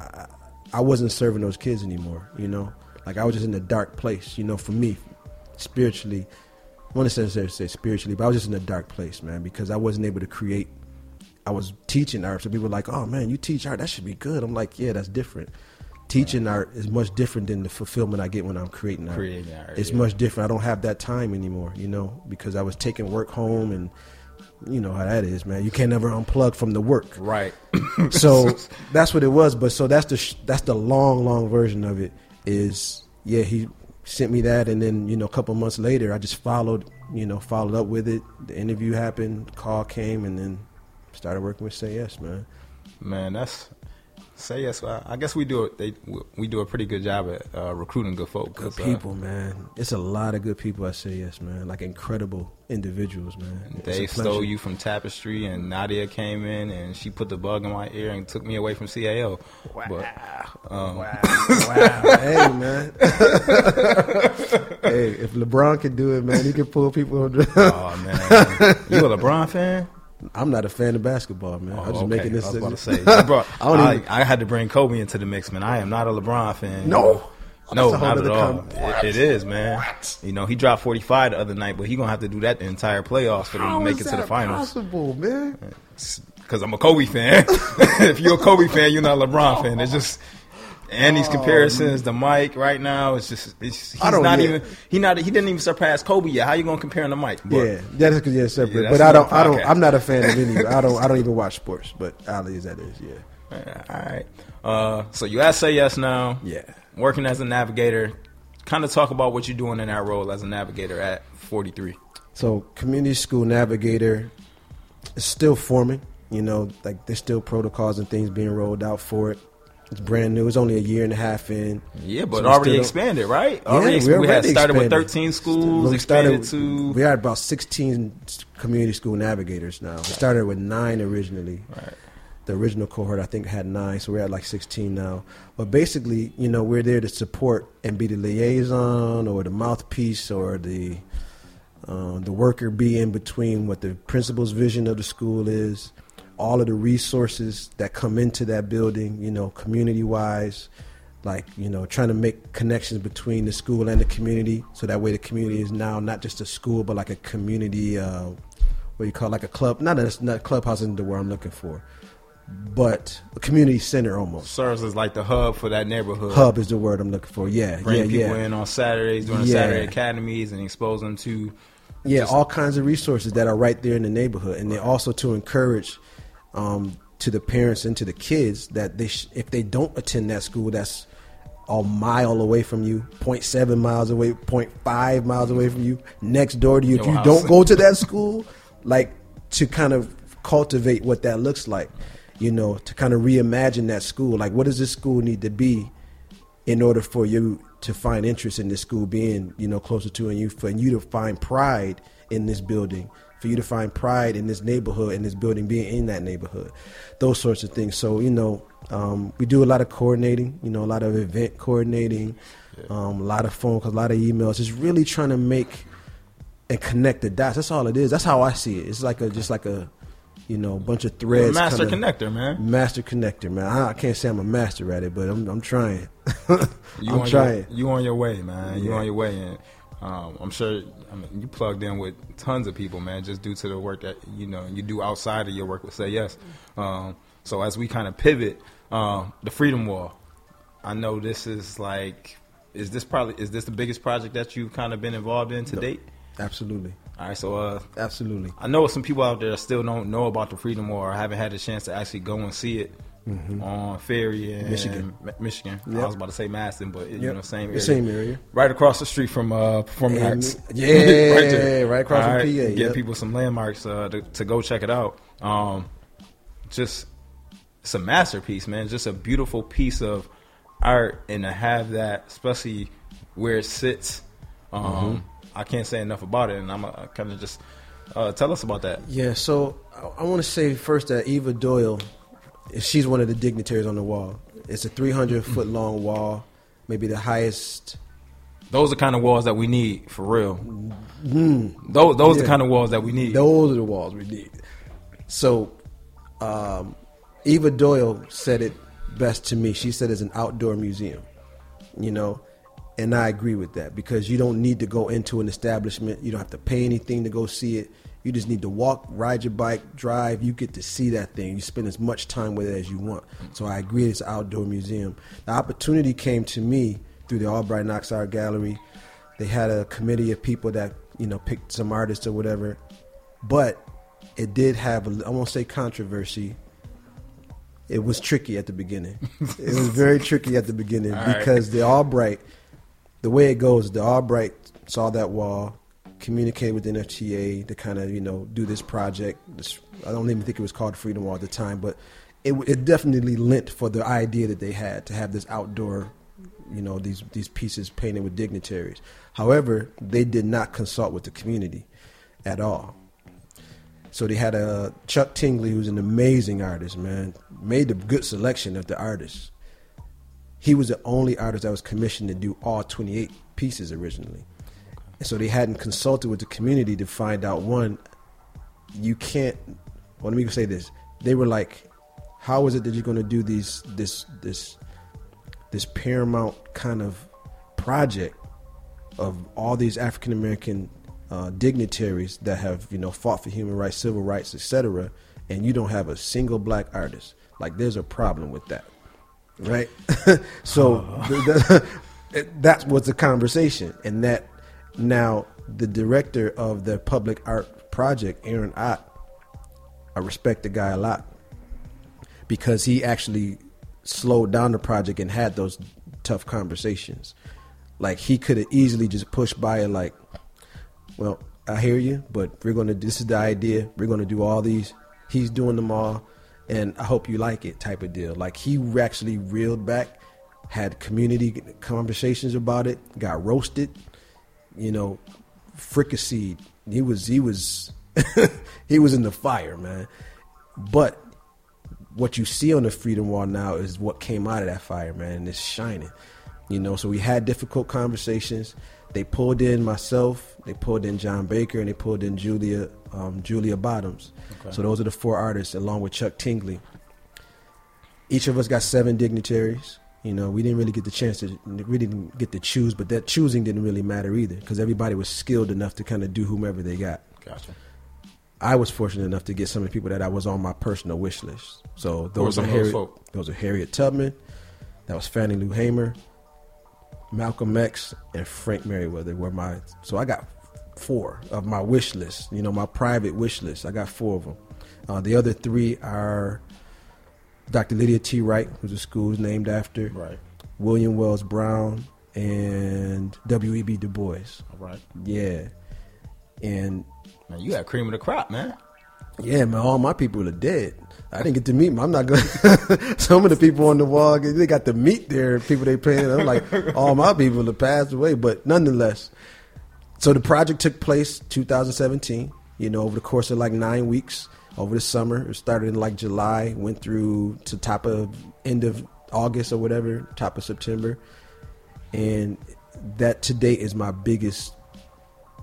I, I wasn't serving those kids anymore. You know, like I was just in a dark place. You know, for me, spiritually, I want to say, say spiritually, but I was just in a dark place, man, because I wasn't able to create. I was teaching art, so people were like, "Oh man, you teach art? That should be good." I'm like, "Yeah, that's different." Teaching art is much different than the fulfillment I get when I'm creating art. Creating art, it's yeah. much different. I don't have that time anymore, you know, because I was taking work home and. You know how that is, man. You can't ever unplug from the work Right. so that's what it was. But so that's the sh- that's the long, long version of it. Is yeah, he sent me that, and then you know a couple months later, I just followed, you know, followed up with it. The interview happened, call came, and then started working with Say Yes, man. Man, that's say yes. I I guess we do it. They we do a pretty good job at uh, recruiting good folk. Good 'cause, uh, people, man. It's a lot of good people I Say Yes, man. Like incredible individuals, man. It's a Dave pleasure. stole you from Tapestry, and Nadia came in and she put the bug in my ear and took me away from CAO. But um, wow, hey man. hey, if LeBron can do it, man, he can pull people on. the- oh man, you a LeBron fan? I'm not a fan of basketball, man. I'm Oh, just okay. making this. I was about to say, I, brought, I don't I, even- I had to bring Kobe into the mix, man. I am not a LeBron fan. No? no, That's a whole not at all. It, it is, man. You know, he dropped 45 the other night, but he gonna have to do that the entire playoffs for them to make it to the finals. Possible, man. Because I'm a Kobe fan. if you're a Kobe fan, you're not a LeBron fan. It's just. And these comparisons, the Mike right now, it's just it's, he's Oh, I don't not get- even he not he didn't even surpass Kobe yet. How you gonna compare him to Mike? But- yeah, that is because yeah, separate. Yeah, but I don't. another I don't I'm not a fan of any. I don't. I don't even watch sports. But Ali is that is. Yeah. All right. Uh, so you at say yes now. Yeah. Working as a navigator. Kind of talk about what you're doing in that role as a navigator at 43. So community school navigator is still forming. You know, like there's still protocols and things being rolled out for it. It's brand new. It's only a year and a half in. Yeah, but So already expanded, right? Yeah, Already, we we had already started with 13 schools, We expanded started. to We had about 16 community school navigators now. We started with nine originally. Right. The original cohort, I think, had nine, so we're at like 16 now. But basically, you know, we're there to support and be the liaison or the mouthpiece or the uh, the worker be in between what the principal's vision of the school is, all of the resources that come into that building, you know, community wise, like, you know, trying to make connections between the school and the community so that way the community is now not just a school but like a community, uh, what you call it, like a club, not a not clubhouse isn't the word I'm looking for, but a community center almost. Serves as like the hub for that neighborhood. Hub is the word I'm looking for. Yeah, Bring yeah, people yeah. in on Saturdays the Yeah. Saturday academies and expose them to. Yeah, all kinds of resources that are right there in the neighborhood, and they also to encourage um, to the parents and to the kids that they sh- if they don't attend that school, that's a mile away from you, 0.7 miles away, 0.5 miles away from you, next door to you. If you don't go to that school, like to kind of cultivate what that looks like, you know, to kind of reimagine that school. Like, what does this school need to be in order for you to find interest in this school being, you know, closer to and you for you to find pride in this building, for you to find pride in this neighborhood and this building being in that neighborhood, those sorts of things. So you know, um, we do a lot of coordinating, you know, a lot of event coordinating, um, a lot of phone calls, a lot of emails. It's really trying to make and connect the dots. That's all it is. That's how I see it. It's like a just like a you know bunch of You're threads. master connector, man. Master connector, man. I, I can't say I'm a master at it, but I'm, I'm trying. You I'm on trying. Your, you on your way, man. You Yeah. on your way, and um, I'm sure. I mean, you plugged in with tons of people, man, just due to the work that you know you do outside of your work with Say Yes. Um, so as we kind of pivot, um, the Freedom Wall. I know this is like, is this probably is this the biggest project that you've kind of been involved in to date? Absolutely, All right, so uh, absolutely. I know some people out there still don't know about the Freedom Wall or haven't had the chance to actually go and see it on Ferry in Mm-hmm. Michigan. Mi- Michigan. I was about to say Masten, but you Yep. know, same The area. same area. Right across the street from uh, Performing And- Arts. yeah, there. right across from PA, Give yep. people some landmarks uh, to, to go check it out. Um, just it's a masterpiece, man. Just a beautiful piece of art, and to have that, especially where it sits, um, Mm-hmm. I can't say enough about it. And I'm uh, kind of just uh, tell us about that. Yeah, so I, I want to say first that Eva Doyle, she's one of the dignitaries on the wall. It's a 300 foot long wall, maybe the highest. Those are the kind of walls that we need for real. Those those are the kind of walls that we need. Those are the walls we need. So, um, Eva Doyle said it best to me. She said it's an outdoor museum, you know, and I agree with that because you don't need to go into an establishment. You don't have to pay anything to go see it. You just need to walk, ride your bike, drive. You get to see that thing. You spend as much time with it as you want. So I agree it's an outdoor museum. The opportunity came to me through the Albright Knox Art Gallery. They had a committee of people that, you know, picked some artists or whatever. But it did have, a, I won't say controversy. It was tricky at the beginning. it was very tricky at the beginning All right. because the Albright, the way it goes, the Albright saw that wall, communicated with NFTA to kind of you know do this project. I don't even think it was called Freedom Wall at the time, but it, it definitely lent for the idea that they had to have this outdoor, you know, these these pieces painted with dignitaries. However, they did not consult with the community at all. So they had a Chuck Tingley, who's an amazing artist, man, made a good selection of the artists. He was the only artist that was commissioned to do all 28 pieces originally. And so they hadn't consulted with the community to find out one, you can't. Well, let me say this: they were like, "How is it that you're going to do these this this this paramount kind of project of all these African American uh, dignitaries that have you know fought for human rights, civil rights, etc., and you don't have a single black artist? Like, there's a problem with that, right? so th- th- it- that was the conversation, and that now the director of the public art project, Aaron Ott, I respect the guy a lot because he actually slowed down the project and had those tough conversations. Like he could have easily just pushed by it, like, well, I hear you, but we're gonna. This is the idea. We're gonna do all these. He's doing them all, and I hope you like it. Type of deal. Like he actually reeled back, had community conversations about it, got roasted, you know, fricasseed. He was he was he was in the fire, man. But what you see on the Freedom Wall now is what came out of that fire, man, and it's shining. You know, so we had difficult conversations. They pulled in myself, they pulled in John Baker, and they pulled in Julia um, Julia Bottoms. So those are the four artists, along with Chuck Tingley. Each of us got seven dignitaries. You know, we didn't really get the chance to, we didn't get to choose, but that choosing didn't really matter either because everybody was skilled enough to kind of do whomever they got. Gotcha. I was fortunate enough to get some of the people that I was on my personal wish list. So those are Harriet, those are Harriet Tubman, that was Fannie Lou Hamer, Malcolm X, and Frank Merriweather were my. So I got four of my wish list. You know, my private wish list. I got four of them. Uh, the other three are Dr. Lydia T. Wright, who's the school is named after. Right. William Wells Brown and W.E.B. Du Bois. All right. Yeah. And Man, you got cream of the crop, man. yeah, man, all my people are dead. I didn't get to meet them. I'm not going. Some of the people on the wall, they got to meet their people they paying. I'm like, all my people have passed away. But nonetheless, so the project took place 2017, you know, over the course of like nine weeks over the summer. It started in like July, went through to top of end of August or whatever, top of September. And that to date is my biggest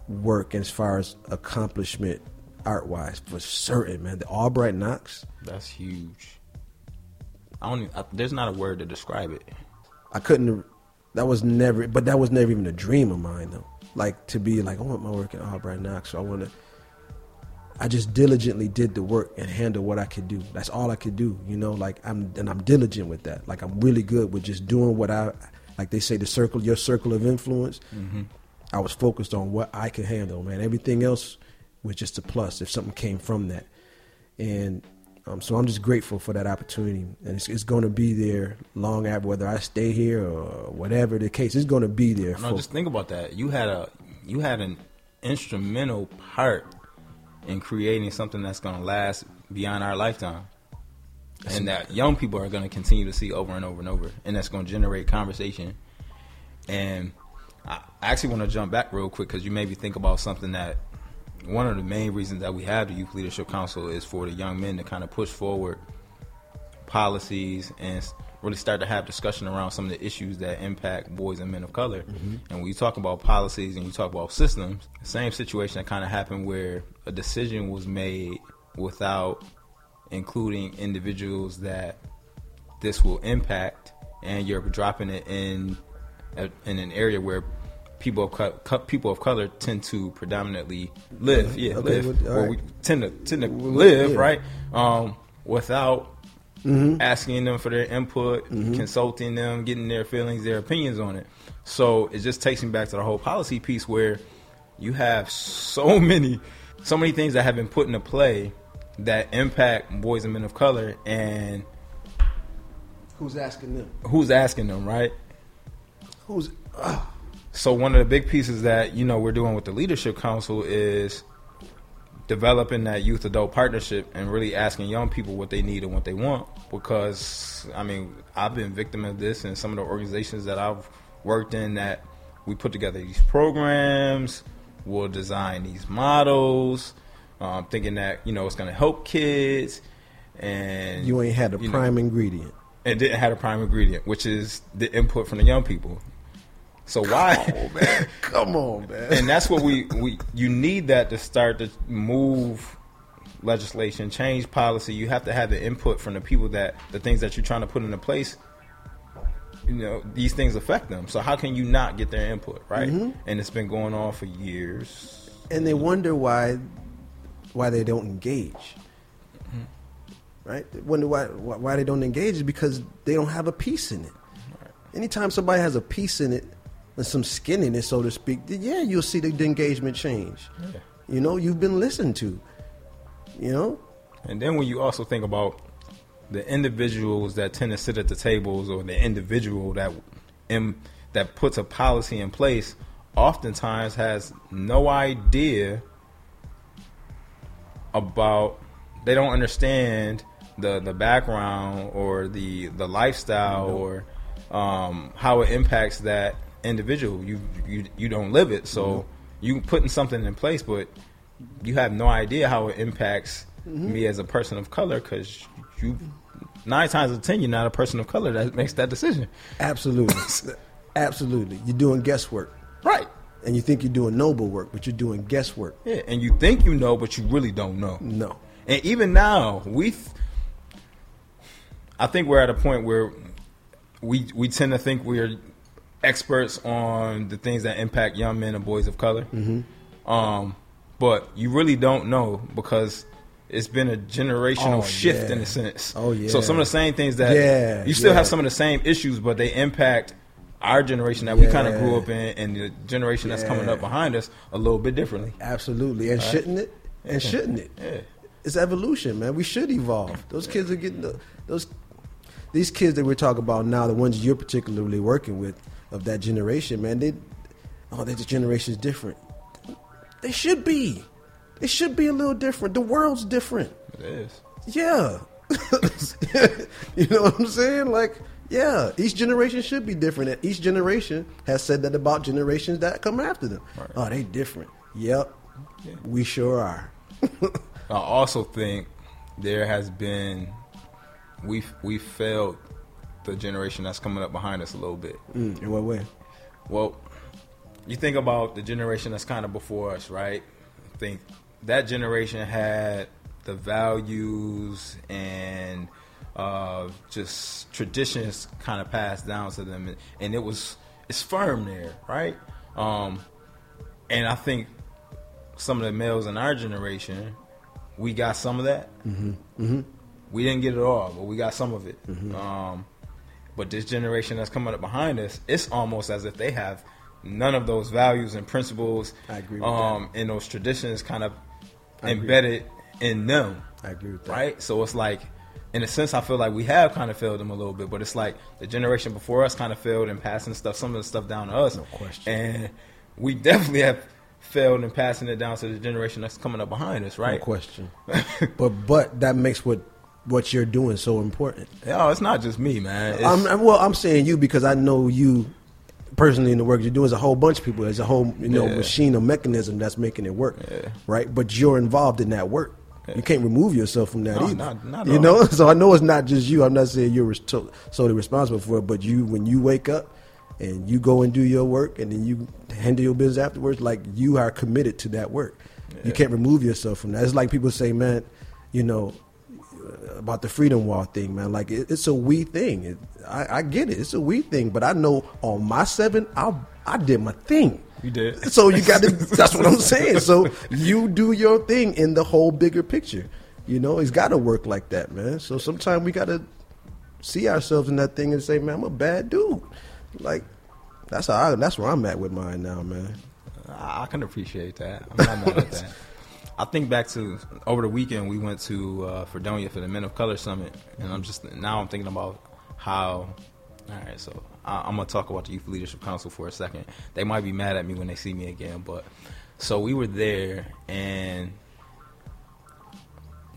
work as far as accomplishment art wise for certain, man. The Albright Knox, That's huge. I don't. Even, I, there's not a word to describe it. I couldn't. That was never, but that was never even a dream of mine though. Like to be like, I want my work at Albright Knox, so I want to. I just diligently did the work and handled what I could do. That's all I could do, you know. Like I'm, and I'm diligent with that. Like I'm really good with just doing what I, like they say, the circle, your circle of influence. I was focused on what I could handle, man. Everything else was just a plus if something came from that. And um, so I'm just grateful for that opportunity, and it's, it's going to be there long after whether I stay here or whatever the case. It's going to be there. No, for- just think about that. You had a you had an instrumental part in creating something that's going to last beyond our lifetime, and that young people are going to continue to see over and over and over, and that's going to generate conversation. And I actually want to jump back real quick because you made me think about something that one of the main reasons that we have the Youth Leadership Council is for the young men to kind of push forward policies and really start to have discussion around some of the issues that impact boys and men of color. And when you talk about policies and you talk about systems, same situation that kind of happened where a decision was made without including individuals that this will impact, and you're dropping it in a, in an area where people of co- people of color tend to predominantly live. Yeah, Okay, live. well, right. we tend to tend to live yeah. right um, without Mm-hmm. asking them for their input, consulting them, getting their feelings, their opinions on it. So it just takes me back to the whole policy piece where you have so many, so many things that have been put into play that impact boys and men of color, and Who's asking them? who's asking them, right? Who's So one of the big pieces that you know we're doing with the leadership council is developing that youth adult partnership and really asking young people what they need and what they want because I mean I've been victim of this in some of the organizations that I've worked in that we put together these programs, we'll design these models, um, thinking that you know it's going to help kids and you ain't had the you know, prime ingredient? and didn't have a prime ingredient, which is the input from the young people. So why? Come on, man. and that's what we, we you need that to start to move legislation, change policy. You have to have the input from the people that the things that you're trying to put into place. You know these things affect them. So how can you not get their input, right? Mm-hmm. And it's been going on for years. and they wonder why why they don't engage. Mm-hmm. Right? They wonder why why why they don't engage is because they don't have a piece in it. Anytime somebody has a piece in it and some skin in it, so to speak, then yeah, you'll see the, the engagement change. You know, you've been listened to. You know, And then when you also think about the individuals that tend to sit at the tables or the individual that in, that puts a policy in place oftentimes has no idea about they don't understand the the background or the the lifestyle or um, how it impacts that individual. You you you don't live it, so mm-hmm. you putting something in place, but you have no idea how it impacts mm-hmm. me as a person of color because you nine times out of ten you're not a person of color that makes that decision. absolutely, absolutely. You're doing guesswork, Right. and you think you're doing noble work, but you're doing guesswork. Yeah, and you think you know, but you really don't know. No, And even now, we, th- I think we're at a point where we we tend to think we're experts on the things that impact young men and boys of color. Um, but you really don't know because it's been a generational Oh, shift yeah. in a sense. Oh, yeah. So some of the same things that Yeah, you still yeah. have some of the same issues, but they impact our generation that we kind of grew up in, and the generation that's coming up behind us a little bit differently. Absolutely, and shouldn't it? And shouldn't it? Yeah. It's evolution, man. We should evolve. Those kids are getting the, those. These kids that we're talking about now, the ones you're particularly working with of that generation, man. They, oh, that generation is different. They should be. They should be a little different. The world's different. It is. Yeah. you know what I'm saying? Like, yeah, each generation should be different. And each generation has said that about generations that come after them. Oh, they different. Yep. We sure are. I also think there has been we we failed the generation that's coming up behind us a little bit. Mm, in what way? Well, you think about the generation that's kind of before us, right? I think that generation had the values and uh, just traditions kind of passed down to them, and, and it was it's firm there, right? Um, and I think some of the males in our generation, we got some of that. Mm-hmm. We didn't get it all, but we got some of it. Um, but this generation that's coming up behind us, it's almost as if they have none of those values and principles I agree with um, and those traditions kind of embedded in them. I agree with that. Right? So it's like, in a sense, I feel like we have kind of failed them a little bit, but it's like the generation before us kind of failed in passing stuff, some of the stuff down to us. No question. And we definitely have failed in passing it down to the generation that's coming up behind us, No right? question. but but that makes what what you're doing so important. No, it's not just me, man. I'm, I'm- well, I'm saying you because I know you personally in the work you're doing. There's a whole bunch of people. There's a whole you know Yeah. machine or mechanism that's making it work, Yeah. right? But you're involved in that work. You can't remove yourself from that No, either. not- not you all. know, so I know it's not just you. I'm not saying you're solely responsible for it, but you when you wake up and you go and do your work and then you handle your business afterwards, like you are committed to that work. You can't remove yourself from that. It's like people say, man, you know, about the freedom wall thing, man. Like it, it's a we thing. It, I, I get it. It's a we thing, but I know on my seven, I I did my thing. You did. So you got to. that's what I'm saying. So you do your thing in the whole bigger picture. You know, it's got to work like that, man. So sometimes we got to see ourselves in that thing and say, man, I'm a bad dude. Like that's how I, that's where I'm at with mine now, man. I I can appreciate that. I'm not mad at that. I think back to over the weekend we went to uh, Fredonia for the Men of Color Summit, and I'm just now I'm thinking about how. All right, so I, I'm gonna talk about the Youth Leadership Council for a second. They might be mad at me when they see me again, but so we were there and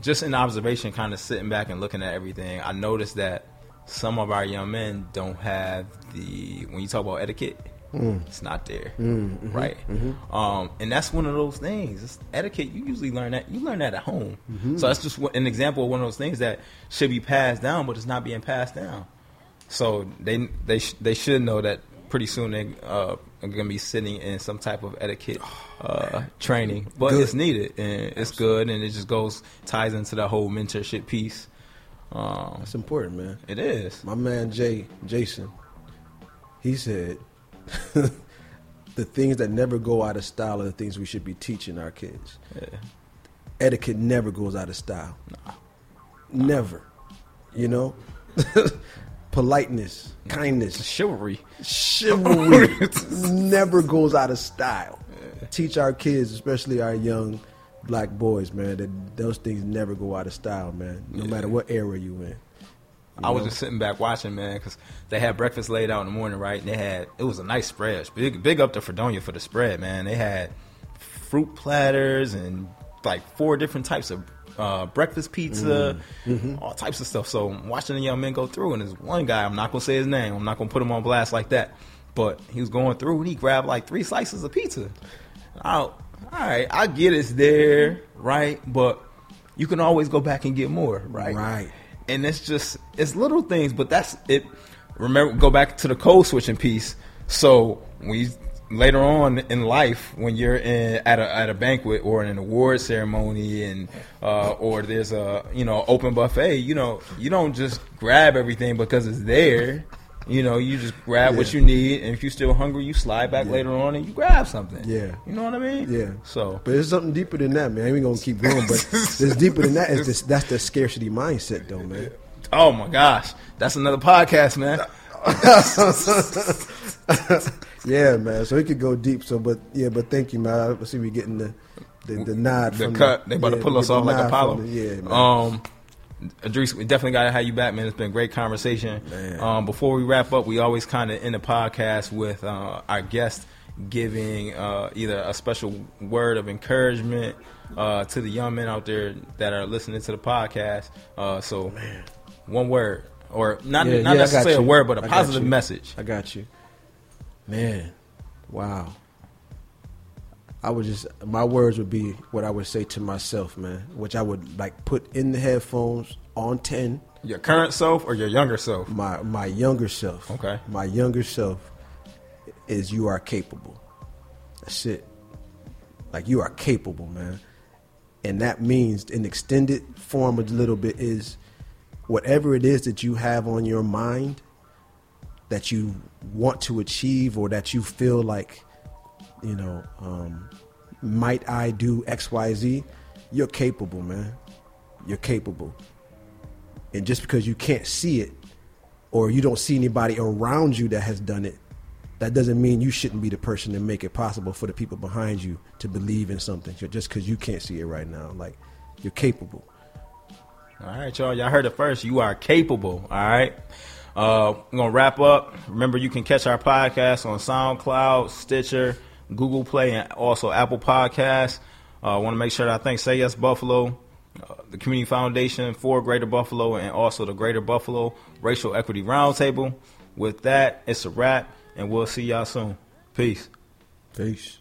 just in observation, kind of sitting back and looking at everything, I noticed that some of our young men don't have the when you talk about etiquette, it's not there, right? Um, and that's one of those things. It's etiquette. You usually learn that. You learn that at home. So that's just an example of one of those things that should be passed down, but it's not being passed down. So they they sh- they should know that pretty soon they uh, are going to be sitting in some type of etiquette uh, training, but Good. it's needed and it's good, and it just goes ties into the whole mentorship piece. Um, That's important, man. it is. My man Jay Jason, he said, the things that never go out of style are the things we should be teaching our kids. Yeah. Etiquette never goes out of style. Never. You know? Politeness, kindness, Chivalry. chivalry never goes out of style. Teach our kids, especially our young black boys, man, that those things never go out of style, man. No matter what era you in. I was just sitting back watching, man, because they had breakfast laid out in the morning, right? And they had it was a nice spread. Big, big up to Fredonia for the spread, man. They had fruit platters and like four different types of uh, breakfast pizza, all types of stuff. So I'm watching the young men go through, and there's one guy. I'm not gonna say his name. I'm not gonna put him on blast like that. But he was going through, and he grabbed like three slices of pizza. All right, I get it's there, right? But you can always go back and get more, right? Right. And it's just it's little things, but that's it. Remember, go back to the code switching piece. So you, later on in life, when you're in at a at a banquet or in an award ceremony, and uh, or there's a you know open buffet, you know you don't just grab everything because it's there. You know, you just grab what you need, and if you're still hungry, you slide back later on and you grab something. Yeah. you know what I mean. Yeah. So But it's something deeper than that, man. I ain't gonna keep going, but it's deeper than that. It's this, that's the scarcity mindset, though, man. Oh my gosh, that's another podcast, man. Yeah, man. So it could go deep. So, but yeah, but thank you, man. I see we getting the the, the nod The from cut, they about yeah, to pull us off like Apollo. the- Yeah, man. Um, Edreys, we definitely got to have you back, man. It's been a great conversation. Um, before we wrap up, we always kind of end the podcast with uh, our guest giving uh, either a special word of encouragement uh, to the young men out there that are listening to the podcast. Uh, so, one word, or not Yeah, not yeah, necessarily a word, but a I positive message. I got you, man. Wow. I would just my words would be what I would say to myself, man. Which I would like put in the headphones on ten. Your current self or your younger self? My my younger self. Okay. My younger self is you are capable. That's it. Like you are capable, man. And that means an extended form a little bit is whatever it is that you have on your mind that you want to achieve or that you feel like, you know, um, might I do XYZ, you're capable, man. You're capable. And just because you can't see it or you don't see anybody around you that has done it, that doesn't mean you shouldn't be the person to make it possible for the people behind you to believe in something just because you can't see it right now. Like, you're capable. All right, y'all. Y'all heard it first. You are capable. All right. Uh, we're gonna wrap up. Remember, you can catch our podcast on SoundCloud, Stitcher, Google Play, and also Apple Podcasts. I uh, want to make sure that I thank Say Yes Buffalo, uh, the Community Foundation for Greater Buffalo, and also the Greater Buffalo Racial Equity Roundtable. With that, it's a wrap, and we'll see y'all soon. Peace. Peace.